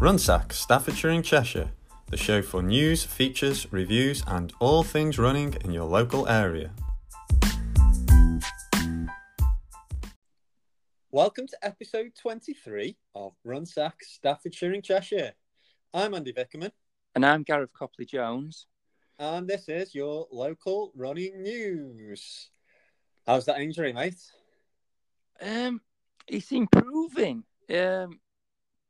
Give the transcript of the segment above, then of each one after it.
Runsack, Staffordshire and Cheshire, the show for news, features, reviews, and all things running in your local area. Welcome to episode 23 of Runsack, Staffordshire and Cheshire. I'm Andy Vickerman, And I'm Gareth Copley Jones. and this is your local running news. How's that injury, mate? Um, it's improving. Um,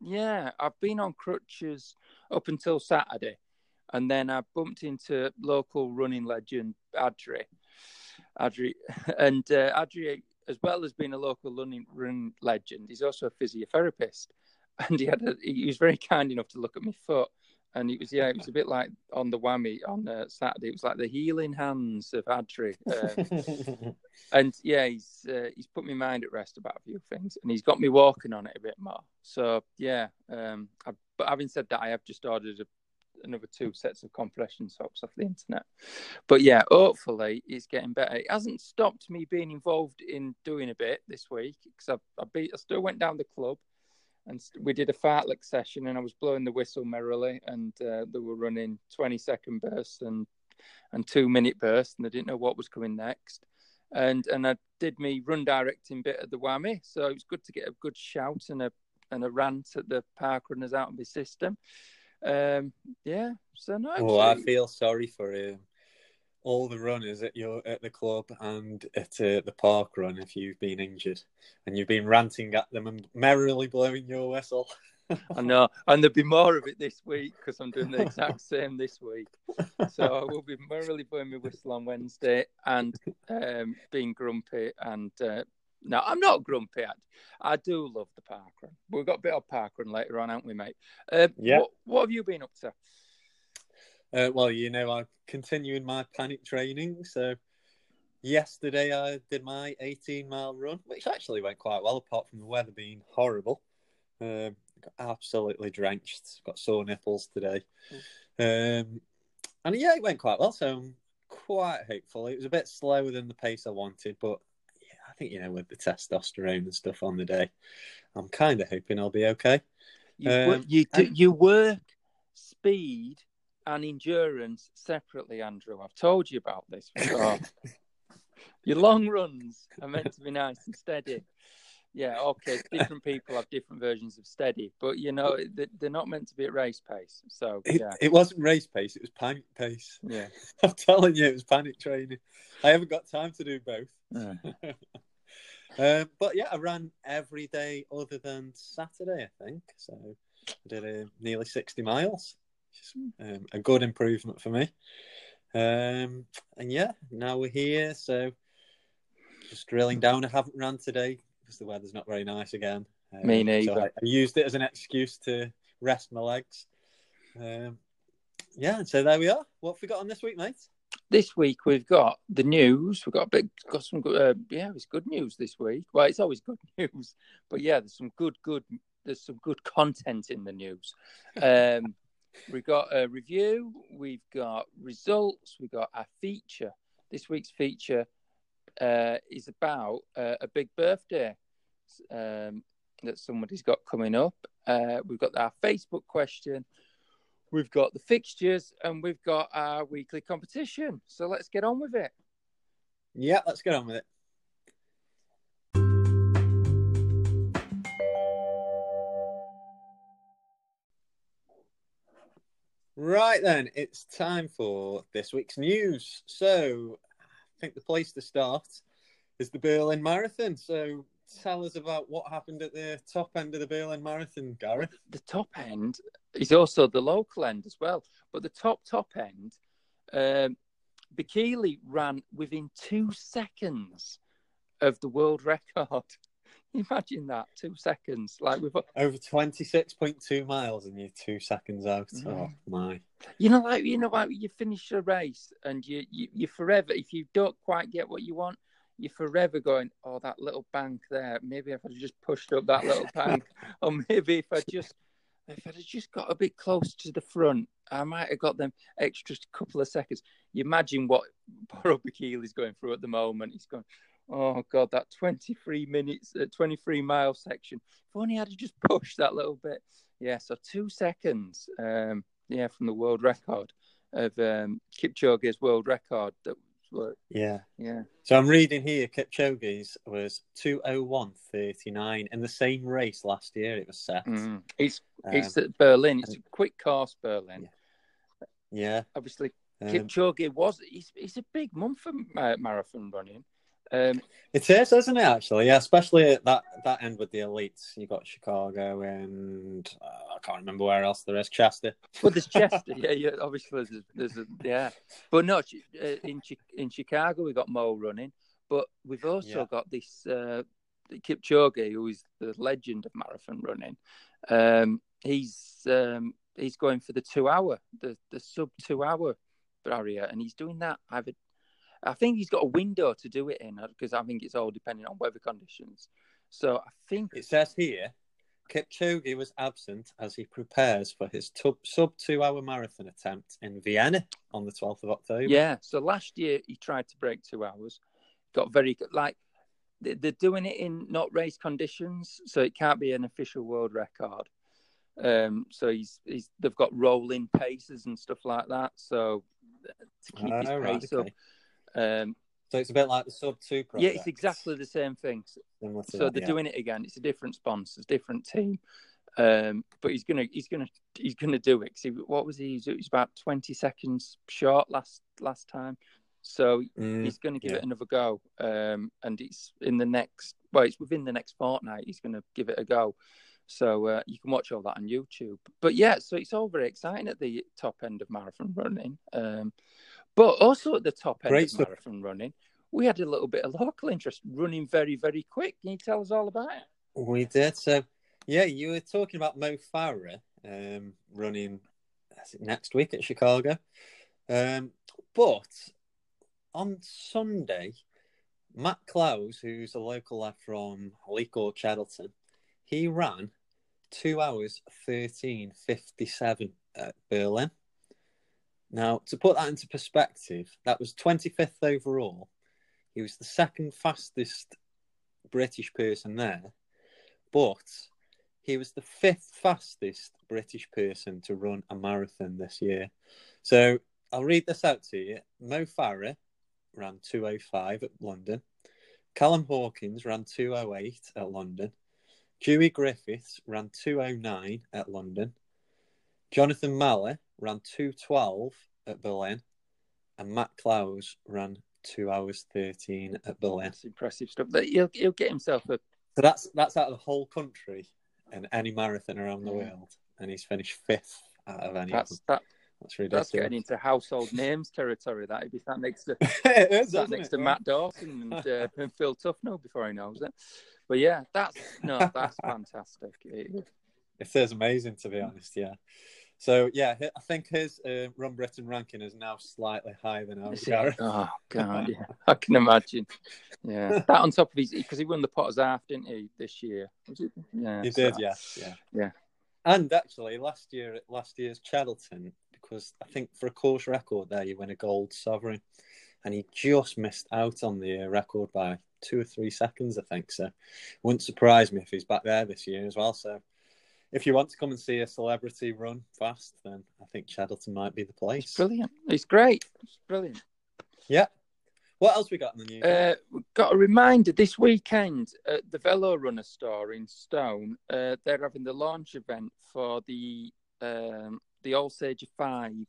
yeah, I've been on crutches up until Saturday, and then I bumped into local running legend Adri. Adri, and uh, Adri, as well as being a local running run legend, he's also a physiotherapist, and he had a, he was very kind enough to look at my foot. And it was yeah, it was a bit like on the whammy on uh, Saturday. It was like the healing hands of Adri. Um, and yeah, he's uh, he's put my mind at rest about a few things, and he's got me walking on it a bit more. So yeah, um, I, but having said that, I have just ordered a, another two sets of compression socks off the internet. But yeah, hopefully it's getting better. It hasn't stopped me being involved in doing a bit this week because I I, be, I still went down the club. And we did a fartlek session, and I was blowing the whistle merrily, and uh, they were running twenty second bursts and and two minute bursts, and they didn't know what was coming next and and I did me run directing bit at the whammy, so it was good to get a good shout and a and a rant at the park runners out of my system. Um, yeah, so no. oh, I feel sorry for um, all the runners at your at the club and at uh, the park run if you've been injured and you've been ranting at them and merrily blowing your whistle. I know, and there'll be more of it this week because I'm doing the exact same this week. So I will be merrily blowing my whistle on Wednesday and um, being grumpy. And uh, no, I'm not grumpy. I, I do love the park run. We've got a bit of park run later on, haven't we, mate? Uh, Yeah. What, what have you been up to? Uh, well, you know, I'm continuing my panic training. So, yesterday I did my 18 mile run, which actually went quite well, apart from the weather being horrible. Um, got absolutely drenched. Got sore nipples today. Um, and yeah, it went quite well. So, I'm quite hopeful. It was a bit slower than the pace I wanted, but yeah, I think, you know, with the testosterone and stuff on the day, I'm kind of hoping I'll be okay. You, Um, you, do, you work speed and endurance separately, Andrew. I've told you about this before. Your long runs are meant to be nice and steady. Yeah, okay. Different people have different versions of steady, but you know they- they're not meant to be at race pace. So It, yeah, it wasn't race pace, it was panic pace. yeah. I'm telling you, it was panic training. I haven't got time to do both. Uh, Um, but yeah, I ran every day other than Saturday, I think. So I did uh, nearly 60 miles. Um, a good improvement for me. Um, and yeah, now we're here. So just drilling down. I haven't ran today because the weather's not very nice again. Um, Me So neither. I, I used it as an excuse to rest my legs. Um, yeah, so there we are. What have we got on this week, mate? this week we've got the news. We've got a bit, got some good. Uh, yeah, it's good news this week. Well, it's always good news, but yeah, there's some good, good. There's some good content in the news. Um, we've got a review. We've got results. We've got our feature. This week's feature uh, is about uh, a big birthday um, that somebody's got coming up. Uh, we've got our Facebook question. We've got the fixtures and we've got our weekly competition. So let's get on with it. Yeah, let's get on with it. Right then, it's time for this week's news. So, I think the place to start is the Berlin Marathon. So, tell us about what happened at the top end of the Berlin Marathon, Gareth. The top end is also the local end as well. But the top, top end, um, Bekele ran within two seconds of the world record. Imagine that, two seconds. Like we've, Over 26.2 miles and you're two seconds out. Yeah. Oh, my. you know, like you know, like you finish a race and you, you, you forever. If you don't quite get what you want, you're forever going, oh, that little bank there. Maybe if I just pushed up that little bank, or maybe if I just, if I'd just got a bit close to the front, I might have got them extra couple of seconds. You imagine what Bekele is going through at the moment. He's going, oh god, that 23 minutes, uh, 23 mile section. If only I'd just pushed that little bit. Yeah, so two seconds. Um, yeah, from the world record of um, Kipchoge's world record. That was, Yeah. yeah, So I'm reading here Kipchoge's was 201.39 in the same race last year it was set. mm. it's Um, it's at Berlin. It's a quick course, Berlin. yeah. yeah. Obviously, Um, Kipchoge was. He's, he's a big month for marathon running. Um, It is, isn't it? Actually, yeah. Especially at that that end with the elites. You got Chicago and uh, I can't remember where else there is. Chester. Well, there's Chester, yeah, yeah. Obviously, there's, there's a, yeah, but no, uh, in in Chicago we got Mo running, but we've also Yeah. got this uh, Kipchoge, who is the legend of marathon running. Um, he's um, he's going for the two hour, the the sub two hour barrier, and he's doing that. I've, I think he's got a window to do it in because I think it's all depending on weather conditions. So I think It says here, Kipchoge was absent as he prepares for his tub, sub two hour marathon attempt in Vienna on the 12th of October. Yeah. So last year he tried to break two hours, got very good. Like they- they're doing it in not race conditions, so it can't be an official world record. Um, so he's he's they've got rolling paces and stuff like that. So to keep his Oh, right, pace okay. up. Um, So it's a bit like the sub two project. yeah, it's exactly the same thing. So that, they're yeah. doing it again. It's a different sponsors, different team. Um, but he's gonna he's gonna he's gonna do it. he, what was he? He was about twenty seconds short last last time. So Mm, he's to give yeah. it another go. Um, and it's in the next, well, it's within the next fortnight. He's to give it a go. So uh, you can watch all that on YouTube. But yeah, so it's all very exciting at the top end of marathon running. Um, but also at the top end Great of stuff. marathon running, we had a little bit of local interest running very, very quick. Can you tell us all about it? We did. So, yeah, you were talking about Mo Farah um, running next week at Chicago. Um, but on Sunday, Matt Clowes, who's a local lad from Leacourt, Cheddleton, he ran two hours thirteen fifty seven at Berlin. Now, to put that into perspective, that was 25th overall. He was the second fastest British person there, but he was the fifth fastest British person to run a marathon this year. So I'll read this out to you. Mo Farah ran 205 at London. Callum Hawkins ran 208 at London. Dewi Griffiths ran 209 at London. Jonathan Mellor ran 212 at Berlin. And Matt Clowes ran 2 hours 13 at Berlin. That's impressive stuff. He'll, he'll get himself a So that's that's out of the whole country and any marathon around the world, and he's finished fifth out of any. that's that That's ridiculous. that's getting into household names territory. That if sat next to is, sat next it? to Matt Dawson and, uh, and Phil Tufnell before he knows it. But yeah, that's no, that's fantastic. It- It is amazing to be honest. Yeah. So yeah, I think his uh, Run Britain ranking is now slightly higher than ours. Oh god, yeah, I can imagine. Yeah, that on top of his because he won the Potter's Half, didn't he, this year? Yeah, He so- did, yeah, yeah, Yeah. And actually, last year at last year's Cheddleton, because I think for a course record there, you win a gold sovereign, and he just missed out on the uh, record by two or three seconds, I think. So, wouldn't surprise me if he's back there this year as well. So, if you want to come and see a celebrity run fast, then I think Cheddleton might be the It's place. brilliant. It's great. It's brilliant. Yeah. What else we got in the news? Uh, we've got a reminder this weekend at the Velo Runner store in Stone. Uh, they're having the launch event for the um, the Alsager Five,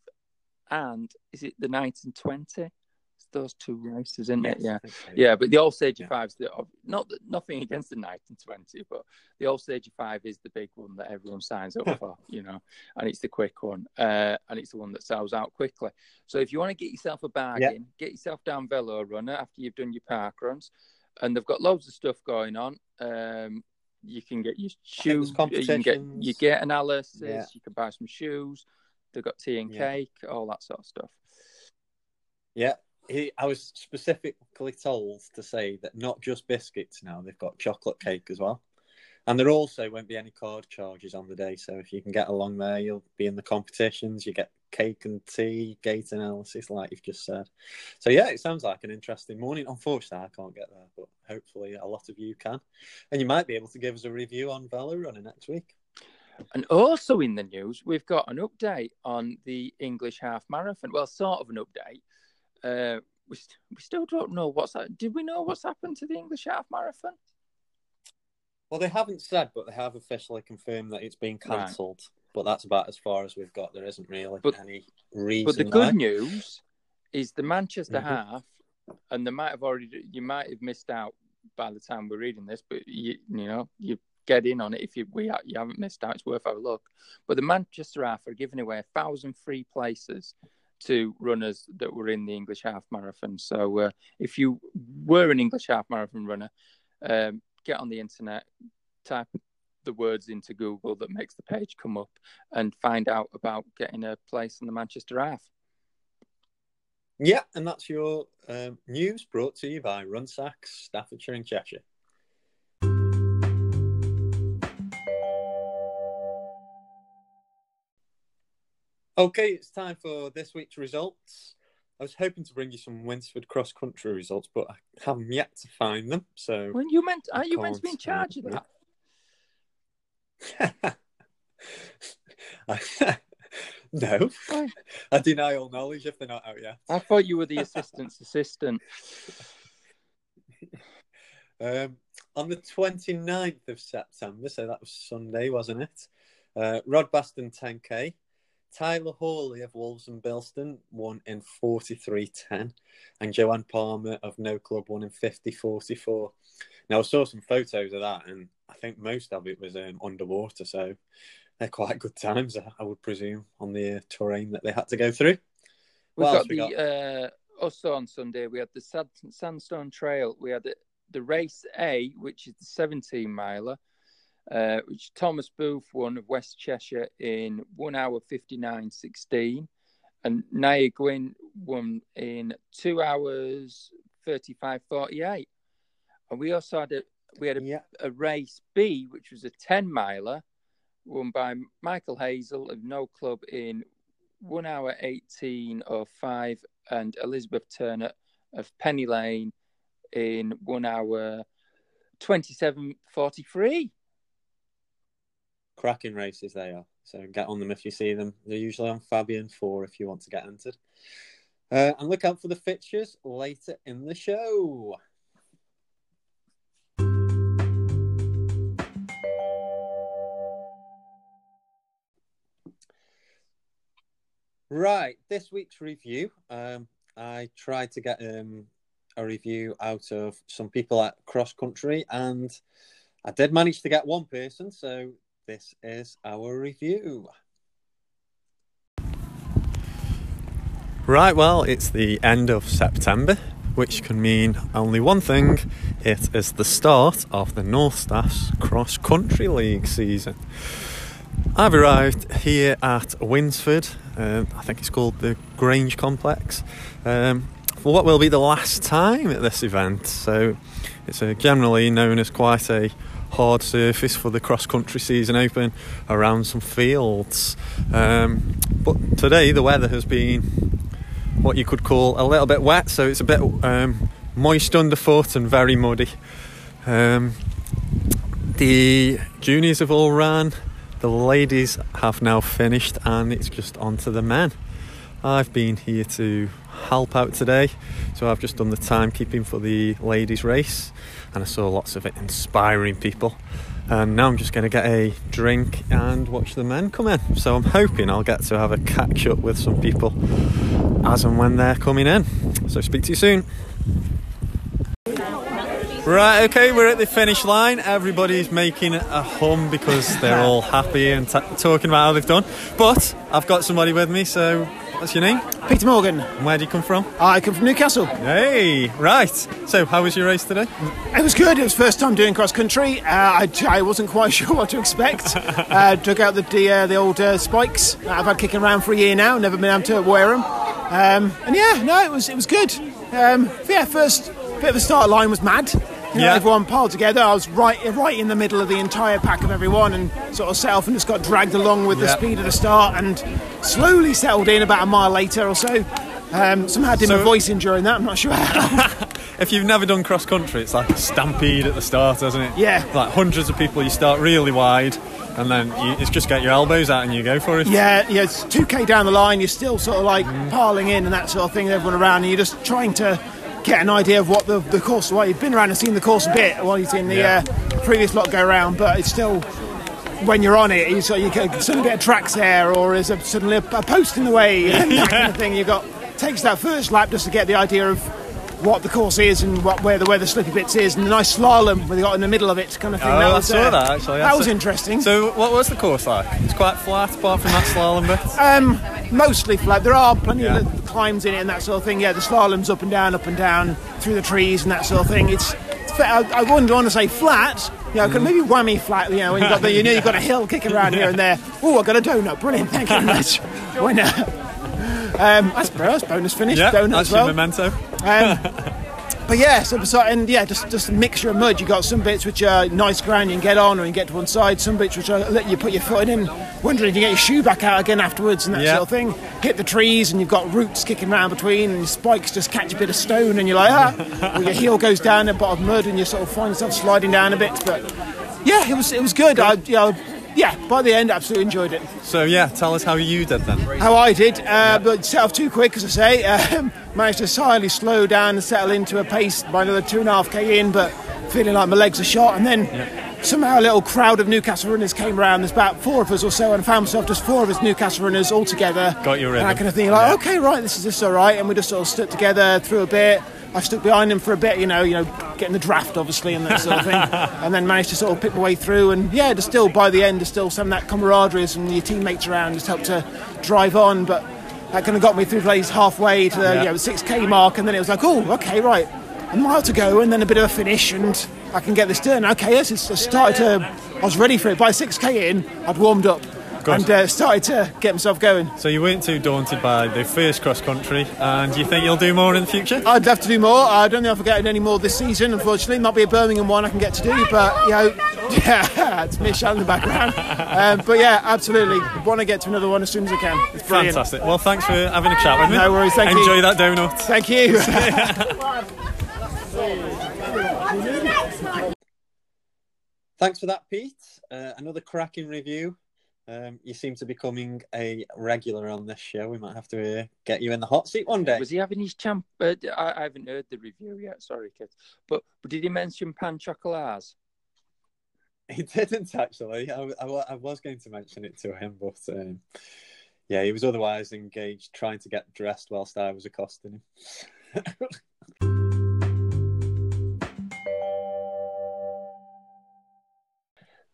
and is it the 1920? It's those two races, isn't Yes, it? Yeah. So, Yeah, but the Alsager Yeah. Five's the not nothing against the 1920, but the Alsager Five is the big one that everyone signs up for, you know, and it's the quick one, uh, and it's the one that sells out quickly. So if you want to get yourself a bargain, get yourself down Velo Runner after you've done your park runs, and they've got loads of stuff going on. Um, you can get your shoes, you can get you get analysis, Yeah. you can buy some shoes. They've got tea and Yeah. cake, all that sort of stuff. Yeah, he, I was specifically told to say that not just biscuits now, they've got chocolate cake as well. And there also won't be any card charges on the day. So if you can get along there, you'll be in the competitions. You get cake and tea, gait analysis, like you've just said. So yeah, it sounds like an interesting morning. Unfortunately, I can't get there, but hopefully a lot of you can. And you might be able to give us a review on Runner next week. And also in the news, we've got an update on the English half marathon. Well, sort of an update. Uh, we, st- we still don't know what's that. Did we know what's happened to the English half marathon? Well, they haven't said, but they have officially confirmed that it's been Right. cancelled. But that's about as far as we've got. There isn't really But- any reason. But the why. good news is the Manchester Mhm. half, and they might have already, you might have missed out by the time we're reading this, but you, you know, you get in on it if you we you haven't missed out. It's worth a look. But the Manchester half are giving away a thousand free places to runners that were in the English half marathon. So uh, if you were an English half marathon runner, um, get on the internet, type the words into Google that makes the page come up, and find out about getting a place in the Manchester half. Yeah, and that's your um, news brought to you by Runsax, Staffordshire and Cheshire. Okay, it's time for this week's results. I was hoping to bring you some Winsford cross country results, but I haven't yet to find them. So Well, you meant are you meant to be in charge of uh, that? no, Why? I deny all knowledge if they're not out yet. I thought you were the assistant's assistant. Um, on the 29th of September, so that was Sunday, wasn't it? Uh, Rodbaston 10k. Tyler Hawley of Wolves and Bilston won in 43.10, and Joanne Palmer of No Club won in 50.44. Now, I saw some photos of that, and I think most of it was um, underwater, so they're quite good times, I- would presume, on the uh, terrain that they had to go through. We What got else we the uh, also on Sunday. We had the Sandstone Trail. We had the, the race A, which is the 17 miler, uh, which Thomas Booth won of West Cheshire in one hour 59.16, and Nia Gwynn won in two hours 35.48. And we also had a we had a Yeah. a race B, which was a 10 miler, won by Michael Hazel of No Club in one hour 18.05 and Elizabeth Turner of Penny Lane in one hour 27.43. cracking races they are. So get on them if you see them. They're usually on Fabian 4 if you want to get entered. Uh, and look out for the fixtures later in the show. Right, this week's review. Um, I tried to get um, a review out of some people at cross country, and I did manage to get one person. So this is our review. Right, well, it's the end of September, which can mean only one thing it is the start of the North Staffs Cross Country League season. I've arrived here at Winsford, um, I think it's called the Grange Complex, um, for what will be the last time at this event. So it's generally known as quite a hard surface for the cross country season open around some fields. Um, but today the weather has been what you could call a little bit wet, so it's a bit um, moist underfoot and very muddy. Um, the juniors have all ran, the ladies have now finished, and it's just on to the men. I've been here to help out today, so I've just done the timekeeping for the ladies' race, and I saw lots of inspiring people. And now I'm just going to get a drink and watch the men come in. So I'm hoping I'll get to have a catch up with some people as and when they're coming in. So speak to you soon. Right, okay, we're at the finish line. Everybody's making a hum because they're all happy and t- talking about how they've done. But I've got somebody with me, so what's your name? Peter Morgan. And where do you come from? I come from Newcastle. Hey, right. So, how was your race today? It was good. It was first time doing cross country. Uh, I, I wasn't quite sure what to expect. uh, took out the uh, the old uh, spikes that I've had kicking around for a year now. Never been able to wear them. Um, and yeah, no, it was it was good. Um, yeah, first bit of the start line was mad. You know, Yeah. Everyone piled together. I was right right in the middle of the entire pack of everyone, and sort of set off and just got dragged along with the speed of the start, and slowly settled in about a mile later or so. Um, somehow did my So- voice in during that. I'm not sure if you've never done cross country, it's like a stampede at the start, isn't it? Yeah. Like hundreds of people, you start really wide, and then you, it's just get your elbows out and you go for it. Yeah, yeah, it's 2k down the line, you're still sort of like piling in and that sort of thing, everyone around, and you're just trying to get an idea of what the, the course, well, you've been around and seen the course a bit while you've seen the Yeah. uh, previous lot go around, but it's still, when you're on it, you, sort you get suddenly a bit of tracks there, or is a, suddenly a, a post in the way, and that kind of thing. You've got, takes that first lap just to get the idea of what the course is and what, where the where the slippy bits is, and the nice slalom where they got in the middle of it kind of thing. Oh, that I was, saw uh, that actually. That was interesting. So, what was the course like? It's quite flat, apart from that slalom bit. Um, mostly flat. There are plenty Yeah. of the climbs in it and that sort of thing. Yeah, the slaloms up and down, up and down through the trees and that sort of thing. It's, I, I wouldn't want to say flat. You know, maybe whammy flat. You know, when you got the, you know you've got a hill kicking around here and there. Oh, I got a donut. Brilliant. Thank you very much. Why not? Um, that's, that's bonus finish. Yeah, donut that's as well. your memento. Um, but yeah, so, so and yeah, just just a mixture of mud. You got some bits which are nice ground you can get on, or you can get to one side. Some bits which are let you put your foot in, wondering if you get your shoe back out again afterwards and that Yeah. sort of thing. Hit the trees, and you've got roots kicking around between, and your spikes just catch a bit of stone, and you're like ah, or your heel goes down a bit of mud, and you sort of find yourself sliding down a bit. But yeah, it was it was good. I you know, yeah, by the end, absolutely enjoyed it. So, yeah, tell us how you did then. How I did, uh, but set off too quick, as I say. Um, managed to silently slow down and settle into a pace by another two and a half k in, but feeling like my legs are shot. And then somehow a little crowd of Newcastle runners came around. There's about four of us or so, and I found myself just four of us Newcastle runners all together. Got your And that kind of thing. Like, Yeah. okay, right, this is just all right. And we just sort of stood together through a bit. I stuck behind him for a bit, you know, you know, getting the draft obviously and that sort of thing, and then managed to sort of pick my way through. And yeah, there's still by the end, there's still some of that camaraderie and your teammates around just helped to drive on. But that kind of got me through place halfway to the Yeah. you know, 6k mark, and then it was like, oh, okay, right, a mile to go, and then a bit of a finish, and I can get this done. Okay, yes, it's, it started to. I was ready for it. By 6k in, I'd warmed up. And uh, started to get myself going. So, you weren't too daunted by the first cross country, and you think you'll do more in the future? I'd love to do more. I don't know if I'm getting any more this season, unfortunately. Might be a Birmingham one I can get to do, but you know, yeah, it's Michelle in the background. Um, but yeah, absolutely. Want to get to another one as soon as I can. It's brilliant. Fantastic. Well, thanks for having a chat with me. No worries, thank you. Enjoy that donut. Thank you. Thanks for that, Pete. Uh, another cracking review. Um, you seem to be becoming a regular on this show. We might have to uh, get you in the hot seat one day. Was he having his champ? Uh, I, I haven't heard the review yet. Sorry, kids. But, but did he mention pan chocolats? He didn't actually. I, I, I was going to mention it to him, but um, yeah, he was otherwise engaged trying to get dressed whilst I was accosting him.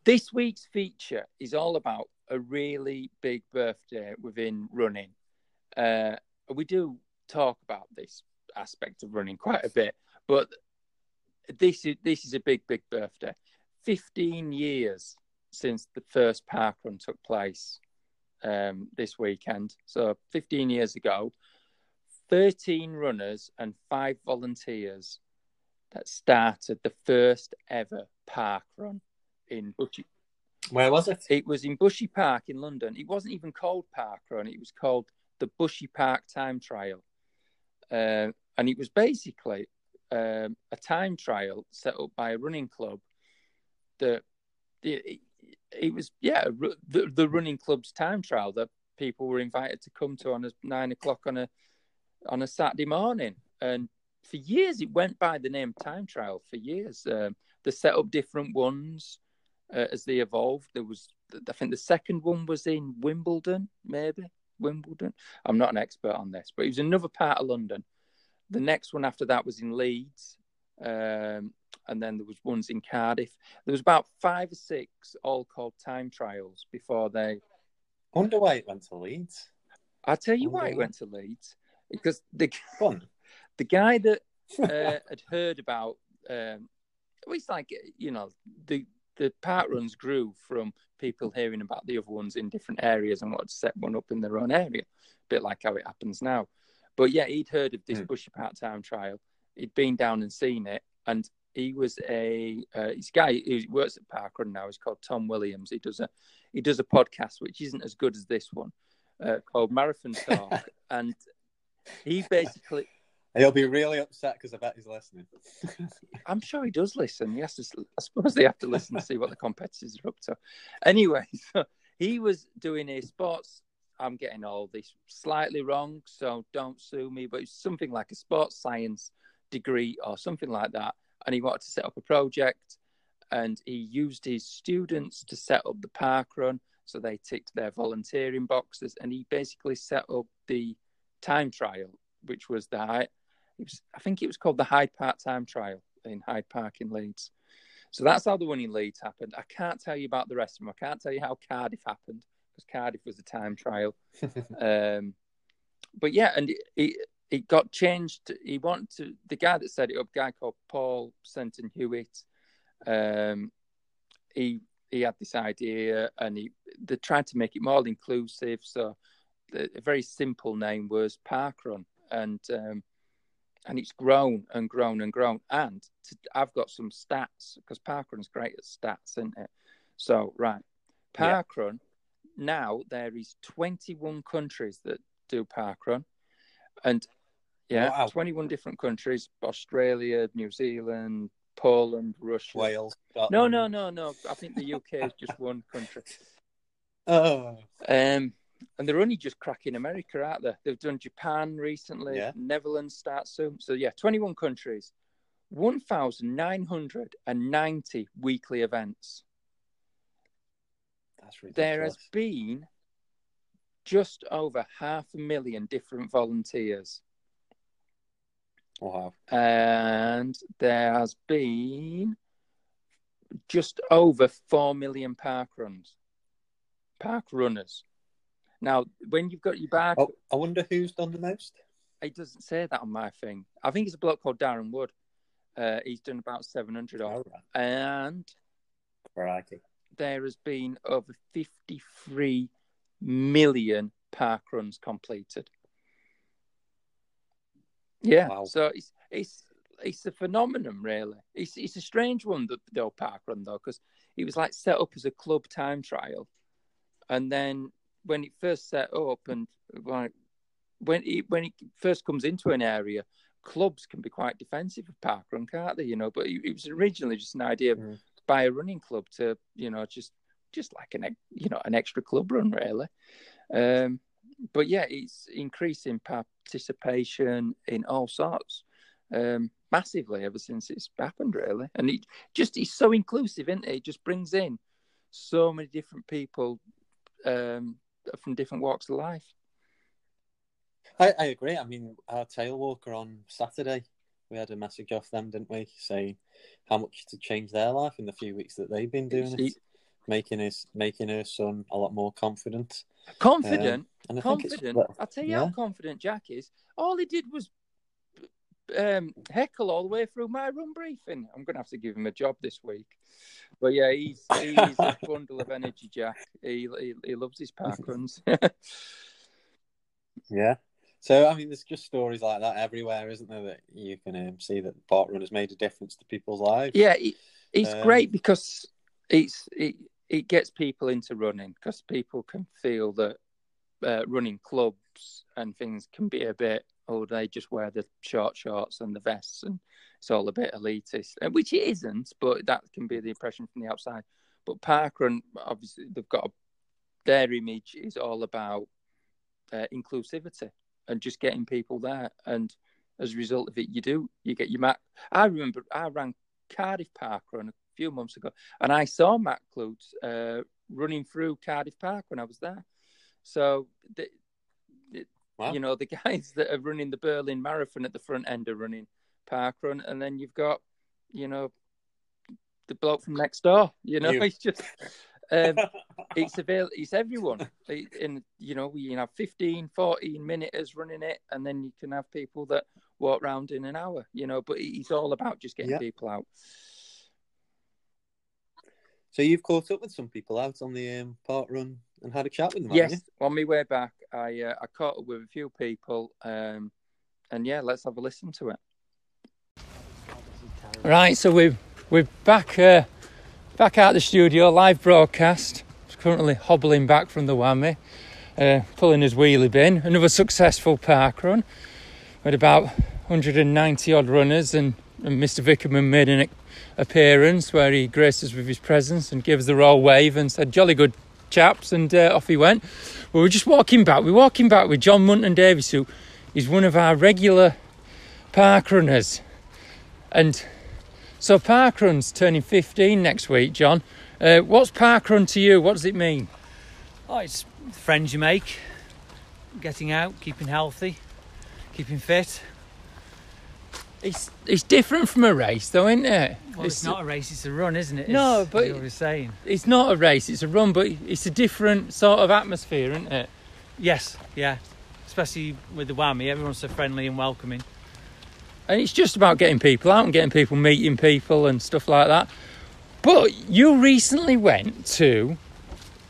This week's feature is all about a really big birthday within running. Uh, we do talk about this aspect of running quite a bit, but this is this is a big, big birthday. Fifteen years since the first park run took place um, this weekend. So fifteen years ago, thirteen runners and five volunteers that started the first ever park run in. Where was it? It was in Bushy Park in London. It wasn't even called Park Run. It was called the Bushy Park Time Trial, uh, and it was basically um, a time trial set up by a running club. That it, it was yeah the, the running club's time trial that people were invited to come to on a nine o'clock on a on a Saturday morning, and for years it went by the name time trial. For years, um, they set up different ones uh, as they evolved. There was, I think, the second one was in Wimbledon, maybe Wimbledon. I'm not an expert on this, but it was another part of London. The next one after that was in Leeds, um, and then there was ones in Cardiff. There was about five or six, all called time trials before they. Wonder why it went to Leeds. I'll tell you why it went to Leeds because the the guy that uh, had heard about um, well, it's like you know the the park runs grew from people hearing about the other ones in different areas and wanted to set one up in their own area, a bit like how it happens now. But yeah, he'd heard of this Mm. Bushy Park Town trial. He'd been down and seen it, and he was a uh, this guy who works at Parkrun now. He's called Tom Williams. He does a he does a podcast which isn't as good as this one, uh, called Marathon Talk, and he basically He'll be really upset because I bet he's listening. I'm sure he does listen. To. I suppose they have to listen to see what the competitors are up to. Anyway, so he was doing a sports. I'm getting all this slightly wrong, so don't sue me. But it's something like a sports science degree or something like that, and he wanted to set up a project, and he used his students to set up the park run. So they ticked their volunteering boxes, and he basically set up the time trial, which was the was, I think it was called the Hyde Park Time Trial in Hyde Park in Leeds. So that's how the one in Leeds happened. I can't tell you about the rest of them. I can't tell you how Cardiff happened because Cardiff was a time trial. um, but yeah, and it, it, it got changed. He wanted to, the guy that set it up, guy called Paul Sinton-Hewitt. Um, he he had this idea, and he they tried to make it more inclusive. So the, a very simple name was Parkrun, and um, and it's grown and grown and grown. And to, I've got some stats because parkrun's great at stats, isn't it? So right, parkrun yeah. now there is 21 countries that do parkrun, and yeah, wow. 21 different countries: Australia, New Zealand, Poland, Russia, Wales. No, no, no, no. I think the UK is just one country. Oh. Um, and they're only just cracking America, aren't they? They've done Japan recently. Yeah. Netherlands starts soon. So yeah, 21 countries, 1,990 weekly events. That's ridiculous. There has been just over half a million different volunteers. Wow. And there has been just over 4 million park runs, park runners. Now, when you've got your bag, oh, I wonder who's done the most. It doesn't say that on my thing. I think it's a bloke called Darren Wood. Uh, he's done about 700 oh, right. And Variety. there has been over 53 million park runs completed. Yeah, wow. so it's it's it's a phenomenon, really. It's it's a strange one the, the old park run though, because it was like set up as a club time trial, and then when it first set up and like when it when it first comes into an area, clubs can be quite defensive of parkrun, can't they? You know, but it, it was originally just an idea of mm. buy a running club to you know just just like an you know an extra club run really. Um, but yeah, it's increasing participation in all sorts um, massively ever since it's happened, really. And it just is so inclusive, isn't it? It just brings in so many different people um, from different walks of life. I, I agree. I mean, our tail walker on Saturday, we had a message off them, didn't we, saying how much to change their life in the few weeks that they've been doing it, making his making her son a lot more confident. Confident, um, confident. I'll tell you yeah. how confident Jack is. All he did was um, heckle all the way through my run briefing. I'm going to have to give him a job this week. But yeah, he's he's a bundle of energy, Jack. He he, he loves his park runs. yeah. So I mean, there's just stories like that everywhere, isn't there? That you can um, see that the park run has made a difference to people's lives. Yeah, it, it's um, great because it's it it gets people into running because people can feel that uh, running clubs and things can be a bit oh, they just wear the short shorts and the vests and it's all a bit elitist, which it isn't, but that can be the impression from the outside. But Parkrun, obviously, they've got a, their image is all about uh, inclusivity and just getting people there. And as a result of it, you do you get your Matt. I remember I ran Cardiff Parkrun a few months ago, and I saw Matt Clowes uh, running through Cardiff Park when I was there. So Wow. You know, the guys that are running the Berlin Marathon at the front end are running park run, and then you've got, you know, the bloke from next door. You know, you. it's just um, it's avail- it's everyone. In you know, we have 15, 14 minutes running it, and then you can have people that walk around in an hour. You know, but it's all about just getting people out. So you've caught up with some people out on the um, park run and had a chat with them. Yes, on my way back, I uh, I caught up with a few people, um, and yeah, let's have a listen to it. Right, so we're we're back uh, back out the studio, live broadcast. Currently hobbling back from the whammy, uh, pulling his wheelie bin. Another successful park run. with about 190 odd runners, and, and Mr. Vickerman made an appearance where he graced us with his presence and gave us the royal wave and said, Jolly good chaps, and uh, off he went. We were just walking back. We are walking back with John Munton Davis, who is one of our regular park runners. And so parkrun's turning 15 next week, John. Uh, what's parkrun to you? What does it mean? Oh, it's friends you make, getting out, keeping healthy, keeping fit. It's it's different from a race, though, isn't it? Well, it's, it's not a race; it's a run, isn't it? No, it's, but you were saying it's not a race; it's a run, but it's a different sort of atmosphere, isn't it? Yes, yeah. Especially with the whammy, everyone's so friendly and welcoming. And it's just about getting people out and getting people meeting people and stuff like that. But you recently went to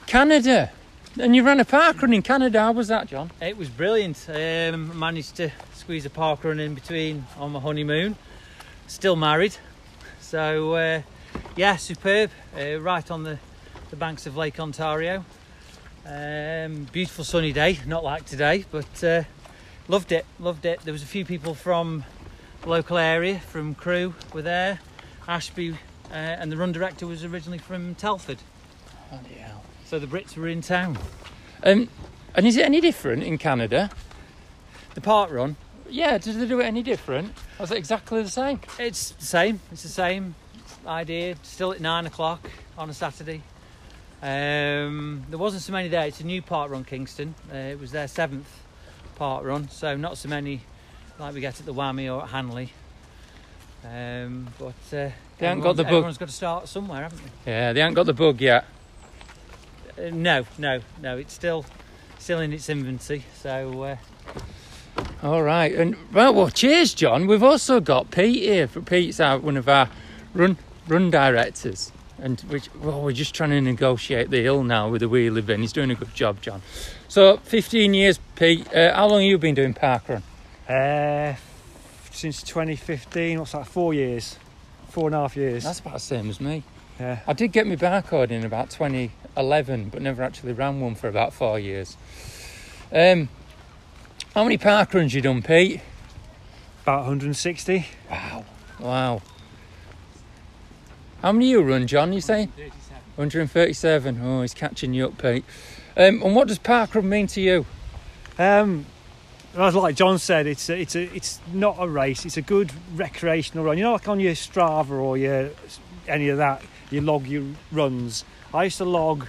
Canada. And you ran a park run in Canada. How was that, John? It was brilliant. Um, managed to squeeze a park run in between on my honeymoon. Still married. So, uh, yeah, superb. Uh, right on the, the banks of Lake Ontario. Um, beautiful sunny day, not like today, but uh, loved it. Loved it. There was a few people from the local area, from Crewe, were there. Ashby uh, and the run director was originally from Telford. Oh, yeah. So the Brits were in town. Um, and is it any different in Canada? The park run? Yeah, did they do it any different? Was it exactly the same? It's the same. It's the same idea. Still at nine o'clock on a Saturday. Um, there wasn't so many there. It's a new part run, Kingston. Uh, it was their seventh part run, so not so many like we get at the Whammy or at Hanley. Um, but uh, they haven't got the bug. Everyone's got to start somewhere, haven't they? Yeah, they haven't got the bug yet. Uh, no, no, no. It's still still in its infancy. So. All right, and well, well, cheers, John. We've also got Pete here. Pete's our, one of our run run directors, and which well, we're just trying to negotiate the hill now with the wheelie bin. He's doing a good job, John. So, 15 years, Pete. Uh, how long have you been doing parkrun? Uh, since 2015. What's that? Four years, four and a half years. That's about the same as me. Yeah. I did get my barcode in about 2011, but never actually ran one for about four years. Um, how many park runs you done, Pete? About 160. Wow, wow. How many you run, John? You say? 137. Oh, he's catching you up, Pete. Um, and what does parkrun mean to you? Um, as like John said, it's a, it's a, it's not a race. It's a good recreational run. You know, like on your Strava or your any of that, you log your runs. I used to log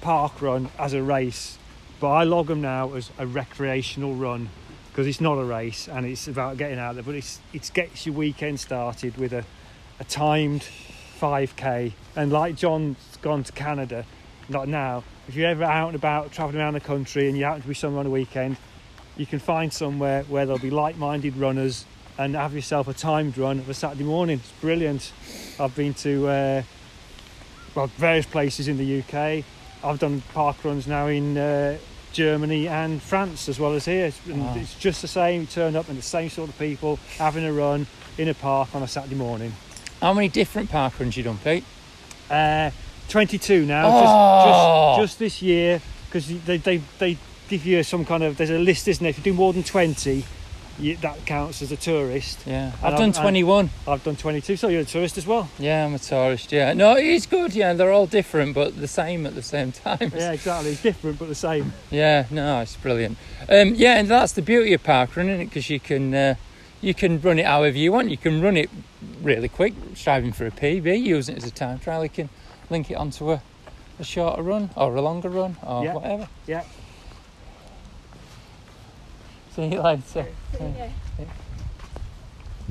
park run as a race, but I log them now as a recreational run because it's not a race and it's about getting out there. But it's it gets your weekend started with a a timed 5k. And like John's gone to Canada, not now. If you're ever out and about traveling around the country and you happen to be somewhere on a weekend, you can find somewhere where there'll be like-minded runners and have yourself a timed run of a Saturday morning. It's brilliant. I've been to uh, well various places in the UK. I've done park runs now in uh, Germany and France as well as here. And wow. It's just the same. You turn up and the same sort of people having a run in a park on a Saturday morning. How many different park runs you done, Pete? Uh, 22 now. Oh. Just, just, just this year because they, they, they give you some kind of there's a list, isn't there? If you do more than twenty, you, that counts as a tourist. Yeah, I've and done i 21. I've done 22, so you're a tourist as well. Yeah, I'm a tourist. Yeah, no, it's good. Yeah, they're all different, but the same at the same time. Yeah, exactly. It's different, but the same. Yeah, no, it's brilliant. Um, yeah, and that's the beauty of park running, it because you can uh, you can run it however you want. You can run it really quick, striving for a PB, using it as a time trial. You can link it onto a, a shorter run or a longer run or yeah. whatever. Yeah. See you later. Yeah.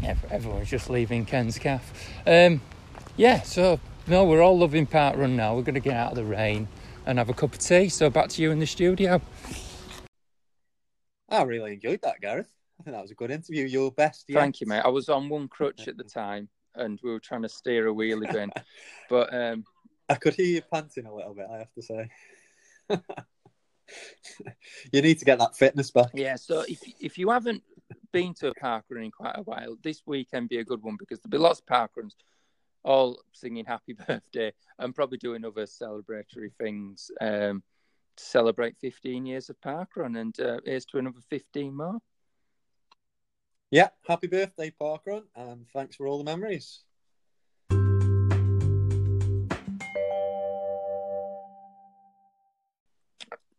yeah, everyone's just leaving Ken's calf. Um, yeah, so no, we're all loving Park Run now. We're going to get out of the rain and have a cup of tea. So back to you in the studio. I really enjoyed that, Gareth. I think that was a good interview. Your best. Yet. Thank you, mate. I was on one crutch at the time, and we were trying to steer a wheelie bin, but um, I could hear you panting a little bit. I have to say. you need to get that fitness back. Yeah. So if if you haven't been to a park run in quite a while, this weekend be a good one because there'll be lots of park runs, all singing happy birthday and probably doing other celebratory things um, to celebrate 15 years of park run. And uh, here's to another 15 more. yeah, happy birthday, Parkrun, and thanks for all the memories.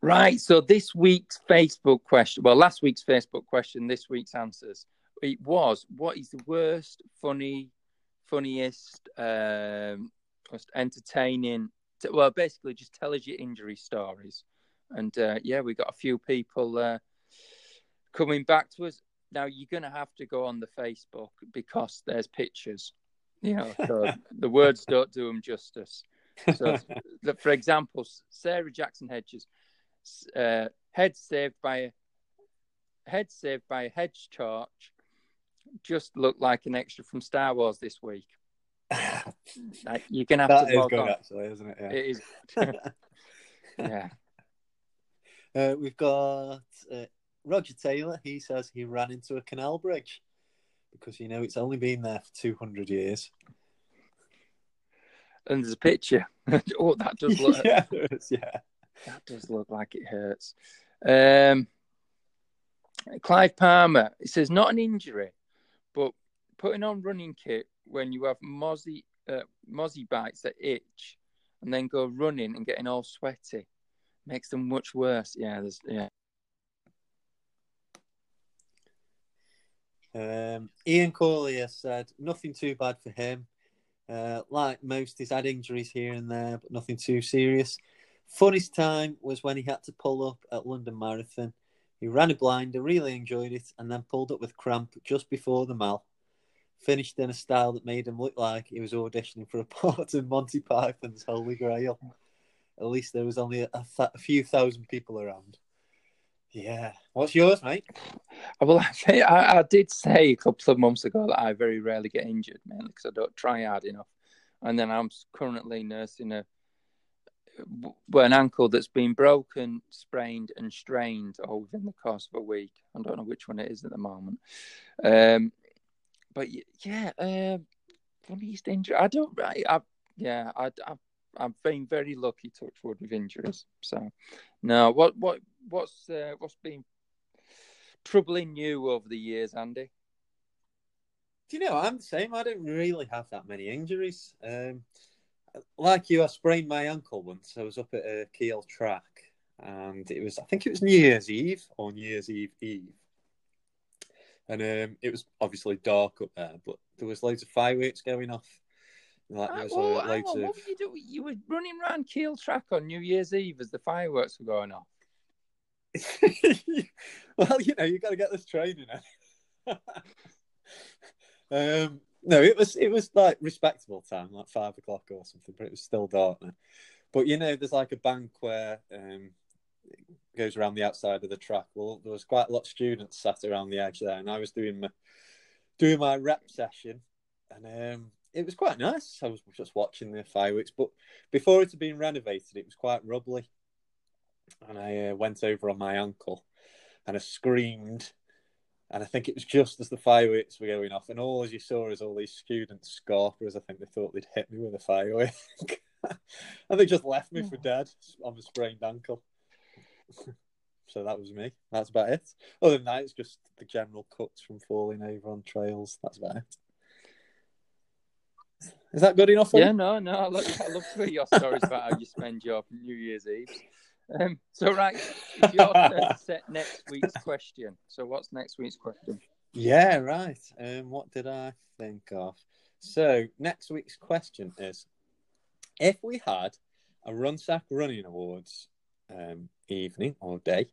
Right. So this week's Facebook question, well, last week's Facebook question, this week's answers, it was what is the worst, funny, funniest, um, most entertaining, well, basically just tell us your injury stories. And uh, yeah, we got a few people uh, coming back to us. Now you're going to have to go on the Facebook because there's pictures. You know, so the words don't do them justice. So, for example, Sarah Jackson Hedges uh, head saved by head saved by a hedge torch just looked like an extra from Star Wars this week. like, you're gonna have That to is log good, on. actually, isn't it? Yeah. It is. yeah. Uh, we've got uh, Roger Taylor. He says he ran into a canal bridge because you know it's only been there for two hundred years. And there's a picture. oh, that does look. yeah, yeah. That does look like it hurts. Um, Clive Palmer. It says not an injury, but putting on running kit when you have mozzie uh, mozzie bites that itch, and then go running and getting all sweaty makes them much worse. Yeah, there's yeah. Um, Ian Corley has said nothing too bad for him. Uh, like most, he's had injuries here and there, but nothing too serious. Funniest time was when he had to pull up at London Marathon. He ran a blinder, really enjoyed it, and then pulled up with cramp just before the mile. Finished in a style that made him look like he was auditioning for a part in Monty Python's Holy Grail. At least there was only a, th- a few thousand people around. Yeah. What's yours, mate? Uh, well, I, say- I, I did say a couple of months ago that I very rarely get injured, mainly because I don't try hard enough. And then I'm currently nursing a an ankle that's been broken, sprained, and strained all within the course of a week. I don't know which one it is at the moment. Um, but yeah, uh, funniest injury. I don't. I, I yeah, I, I, I've been very lucky, touch wood, with injuries. So, no. What, what, what's, uh, what's been troubling you over the years, Andy? Do you know, I'm the same. I don't really have that many injuries. Um, like you, I sprained my ankle once. I was up at a Keele track, and it was, I think it was New Year's Eve or New Year's Eve Eve. And um, it was obviously dark up there, but there was loads of fireworks going off. Like, there was, well, hang loads on, of... what were you doing? You were running around Keele track on New Year's Eve as the fireworks were going off. well, you know, you got to get this training in. um, no, it was it was like respectable time, like five o'clock or something, but it was still dark then. But you know, there's like a bank where um, it goes around the outside of the track. Well, there was quite a lot of students sat around the edge there, and I was doing my doing my rep session, and um, it was quite nice. I was just watching the fireworks, but before it had been renovated, it was quite rubbly, and I uh, went over on my ankle, and I screamed and I think it was just as the fireworks were going off, and all as you saw is all these students scarpers. I think they thought they'd hit me with a firework, and they just left me for oh. dead on a sprained ankle. so that was me. That's about it. Other than that, it's just the general cuts from falling over on trails. That's about it. Is that good enough? For Yeah, you? no, no. I love, I love to hear your stories about how you spend your New Year's Eve. Um, so, right, it's your turn to set next week's question. So, what's next week's question? Yeah, right. Um, what did I think of? So next week's question is: If we had a Runsack Running Awards um, evening or day,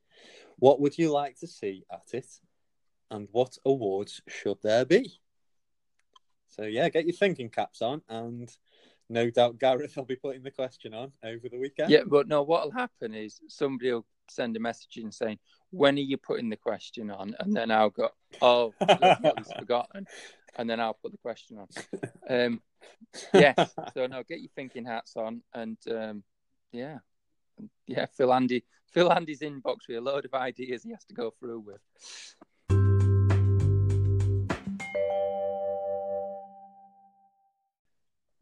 what would you like to see at it, and what awards should there be? So yeah, get your thinking caps on, and no doubt Gareth will be putting the question on over the weekend. Yeah, but no, what'll happen is somebody will send a message in saying, When are you putting the question on? And then I'll go, Oh, he's forgotten. And then I'll put the question on. Um, yes. So, no, get your thinking hats on. And um, yeah, yeah, fill Andy, Phil Andy's inbox with a load of ideas he has to go through with.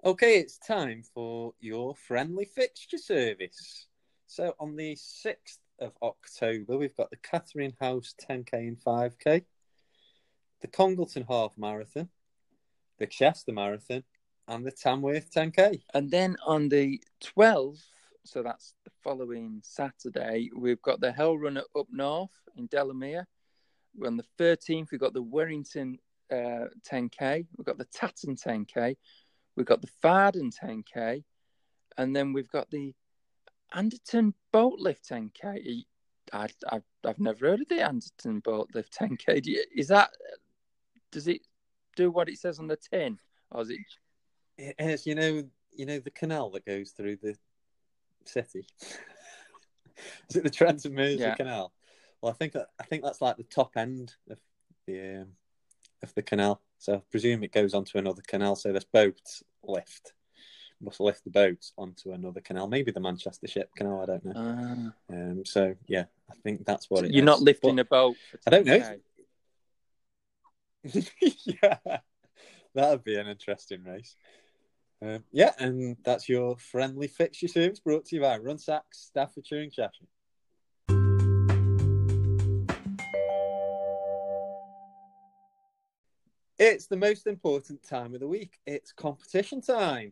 Okay, it's time for your friendly fixture service. So on the 6th of October, we've got the Catherine House 10k and 5k. the Congleton Half Marathon, the Chester Marathon, and the Tamworth 10K. And then on the 12th, so that's the following Saturday, we've got the Hell Runner up north in Delamere. On the 13th, we've got the Warrington uh, 10K. We've got the Tatton 10K. We've got the Farden 10K. And then we've got the Anderton Boat Lift 10K. I, I, I've never heard of the Anderton Boat Lift 10K. Do you, is that, does it do what it says on the tin? Or is it It you know, you know the canal that goes through the city. is it the Trent and Mersey Yeah. Canal? Well, I think that, I think that's like the top end of the um, of the canal. So I presume it goes onto another canal. So this boat lift must lift the boat onto another canal. Maybe the Manchester Ship Canal. I don't know. Ah. Um, so yeah, I think that's what it You're is. not lifting But- a boat. For I don't know. Yeah, that'd be an interesting race. Um, yeah, and that's your friendly fixture service brought to you by Run Sacks, Staffordshire and Cheshire. It's the most important time of the week. It's competition time.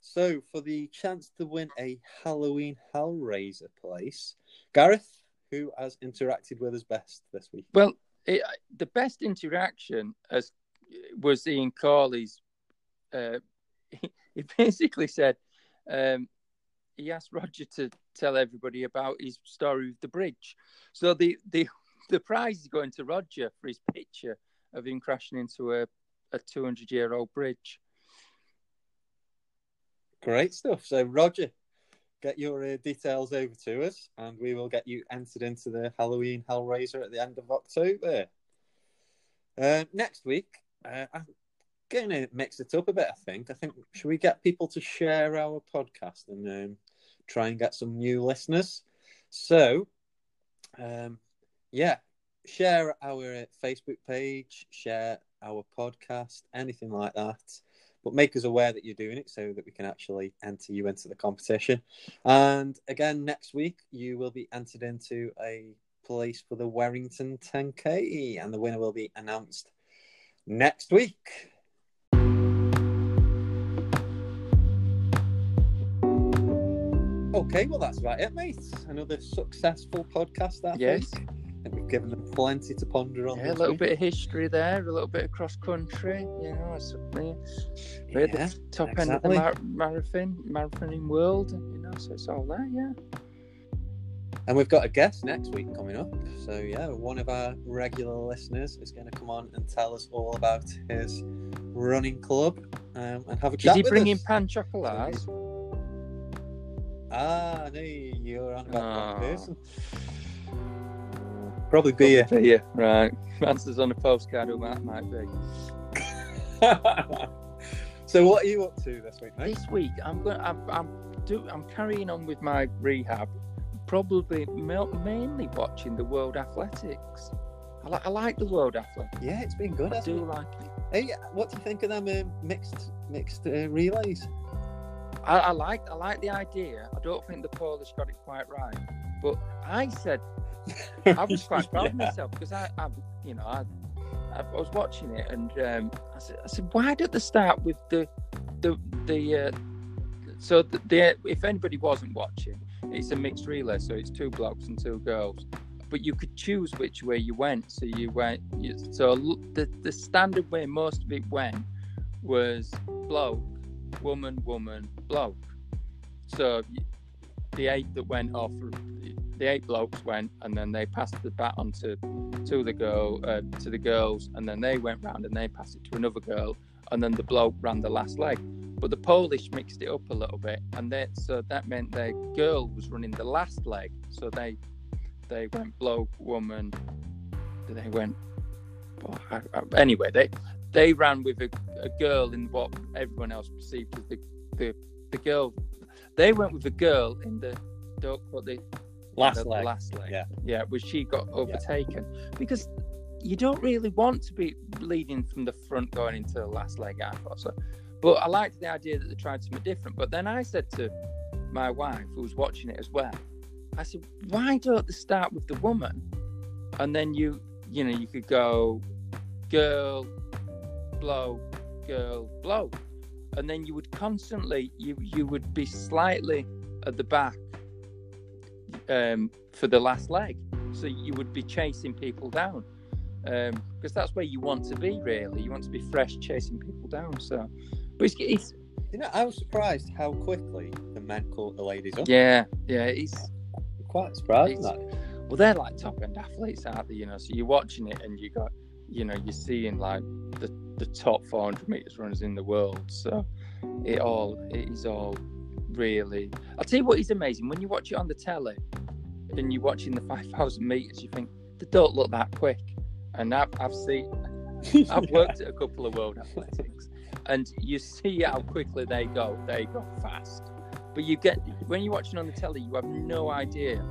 So, for the chance to win a Halloween Hellraiser place, Gareth, who has interacted with us best this week? Well, it, the best interaction as was Ian Corley's. Uh, he, he basically said um, he asked Roger to tell everybody about his story with the bridge. So the the the prize is going to Roger for his picture of him crashing into a a 200 year old bridge. Great stuff. So, Roger, get your uh, details over to us, and we will get you entered into the Halloween Hellraiser at the end of October. Uh, next week, uh, I'm going to mix it up a bit. I think. I think should we get people to share our podcast and um, try and get some new listeners? So, um, yeah, share our uh, Facebook page, share our podcast, anything like that but make us aware that you're doing it so that we can actually enter you into the competition. And again, next week, you will be entered into a place for the Warrington 10K, and the winner will be announced next week. Okay, well, that's about it, mate. Another successful podcast, I Yes. Given them plenty to ponder on. Yeah, a little bit of history there, a little bit of cross country. You know, it's, yeah, we're Yeah, the top end of the mar- marathon marathoning world. You know, so it's all there. Yeah. And we've got a guest next week coming up. So, yeah, one of our regular listeners is going to come on and tell us all about his running club um, and have a Is chat he with bringing us. pan chocolats? Ah, no, you're on about Oh. person. Probably beer. Yeah, right. Answers on a postcard who that might be. so, what are you up to this week, mate? This week, I'm going. I'm, I'm do. I'm carrying on with my rehab. Probably ma- mainly watching the World Athletics. I, li- I like the World Athletics. Yeah, it's been good. I hasn't do it? like it. Hey, what do you think of them um, mixed mixed uh, relays? I, I like. I like the idea. I don't think the Polish got it quite right, but I said I was quite proud of myself because I, I, you know, I, I was watching it and um, I said, I said, why don't they start with the, the, the, uh, so the, the, if anybody wasn't watching, it's a mixed relay, so it's two blokes and two girls, but you could choose which way you went. So you went, you, so the the standard way most of it went was bloke, woman, woman, bloke. So the eight that went off, the eight blokes went, and then they passed the baton to to the girl, uh, to the girls, and then they went round and they passed it to another girl, and then the bloke ran the last leg. But the Polish mixed it up a little bit, and they, so that meant the girl was running the last leg. So they they went bloke, woman. They went. oh, I- I- anyway, they they ran with a, a girl in what everyone else perceived as the the the girl. They went with the girl in the don't what the Last leg. last leg. Yeah. yeah, where she got overtaken because you don't really want to be leading from the front going into the last leg. I thought so, but I liked the idea that they tried something different. But then I said to my wife, who was watching it as well, I said, "Why don't they start with the woman, and then you, you know, you could go girl, blow, girl, blow, and then you would constantly you you would be slightly at the back um, for the last leg, so you would be chasing people down because um, that's where you want to be. Really, you want to be fresh, chasing people down. So, but it's, it's You know, I was surprised how quickly the men caught the ladies up. yeah, yeah, it's I'm quite surprised. It's- at that. well, they're like top end athletes, aren't they? You know, so you're watching it and you got, you know, you're seeing like the the top 400 meters runners in the world. So it all it is all really. I'll tell you what is amazing when you watch it on the telly and you're watching the 5,000 meters, you think they don't look that quick. And I've, I've seen, I've worked at a couple of world athletics, and you see how quickly they go. They go fast, but you get when you're watching on the telly, you have no idea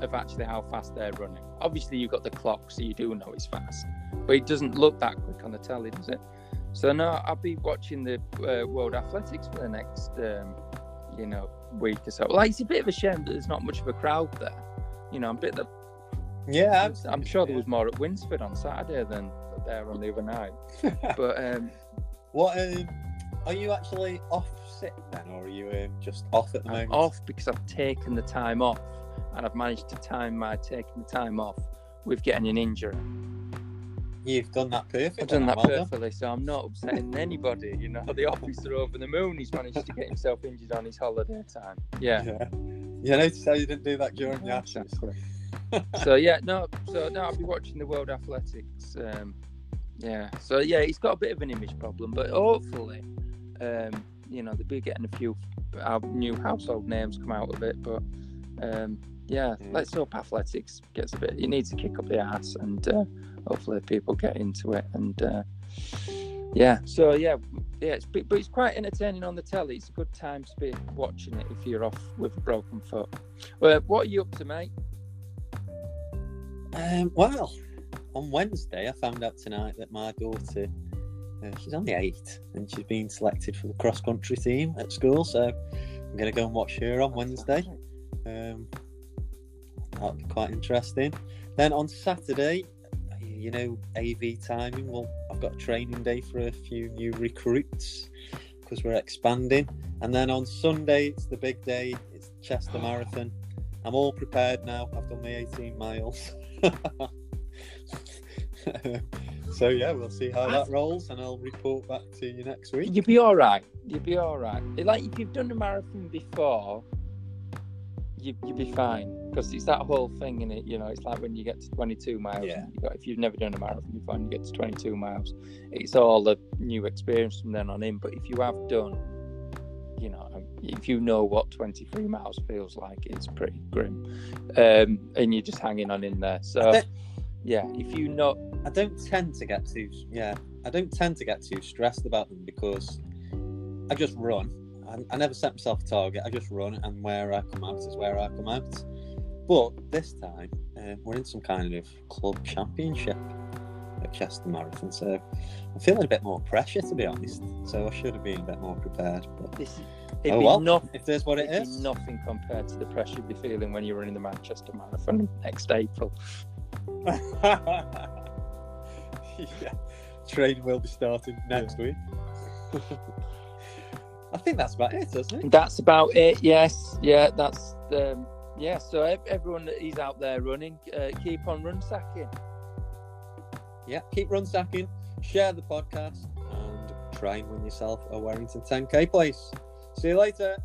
of actually how fast they're running. Obviously, you've got the clock, so you do know it's fast, but it doesn't look that quick on the telly, does it? So no, I'll be watching the uh, World Athletics for the next, um, you know, week or so. Like it's a bit of a shame that there's not much of a crowd there. You know, I'm a bit. The, Yeah, I'm, I'm sure there was more at Winsford on Saturday than there on the other night. But um, What um, are you actually off sick then, or are you um, just off at the I'm moment? off because I've taken the time off, and I've managed to time my taking the time off with getting an injury. You've done that perfect. I've done that well done. perfectly, so I'm not upsetting anybody. You know, the officer over the moon, he's managed to get himself injured on his holiday time. Yeah. Yeah. You notice how you didn't do that during the Ashes. So yeah, no, so no, I'll be watching the World Athletics. Um, yeah, so yeah, he's got a bit of an image problem, but hopefully, um, you know, they'll be getting a few new household names come out of it. But um, yeah, Mm. let's hope athletics gets a bit. It needs to kick up the ass, and uh, hopefully people get into it. And uh, yeah, so yeah, yeah, it's but it's quite entertaining on the telly. It's a good time to be watching it if you're off with a broken foot. Well, what are you up to, mate? Um, well, on Wednesday, I found out tonight that my daughter, uh, she's only eight, and she's been selected for the cross country team at school. So I'm going to go and watch her on Wednesday. Um, quite interesting. Then on Saturday, you know, AV timing. Well, I've got a training day for a few new recruits because we're expanding. And then on Sunday, it's the big day. It's Chester oh. Marathon. I'm all prepared now. I've done my 18 miles. so yeah, we'll see how that rolls, and I'll report back to you next week. You'll be all right. You'll be all right. Like if you've done a marathon before, you you'll be fine because it's that whole thing in it. You know, it's like when you get to 22 miles. Yeah. You got, if you've never done a marathon before and you get to 22 miles, it's all a new experience from then on in. But if you have done, you know, um, if you know what 23 miles feels like, it's pretty grim, um, and you're just hanging on in there. So. Yeah, if you know, I don't tend to get too yeah, I don't tend to get too stressed about them because I just run. I, I never set myself a target. I just run, and where I come out is where I come out. But this time, uh, we're in some kind of club championship at Chester Marathon, so I'm feeling a bit more pressure to be honest. So I should have been a bit more prepared. But this oh be well, nothing. if there's what it be nothing compared to the pressure you'd be feeling when you're running the Manchester Marathon next April. yeah, training will be starting next week. I think that's about it, isn't it? That's about it. Yes, yeah, that's um, yeah. So ev- everyone that is out there running, uh, keep on run sacking. Yeah, keep run sacking, share the podcast, and try and win yourself a Warrington 10k place. See you later.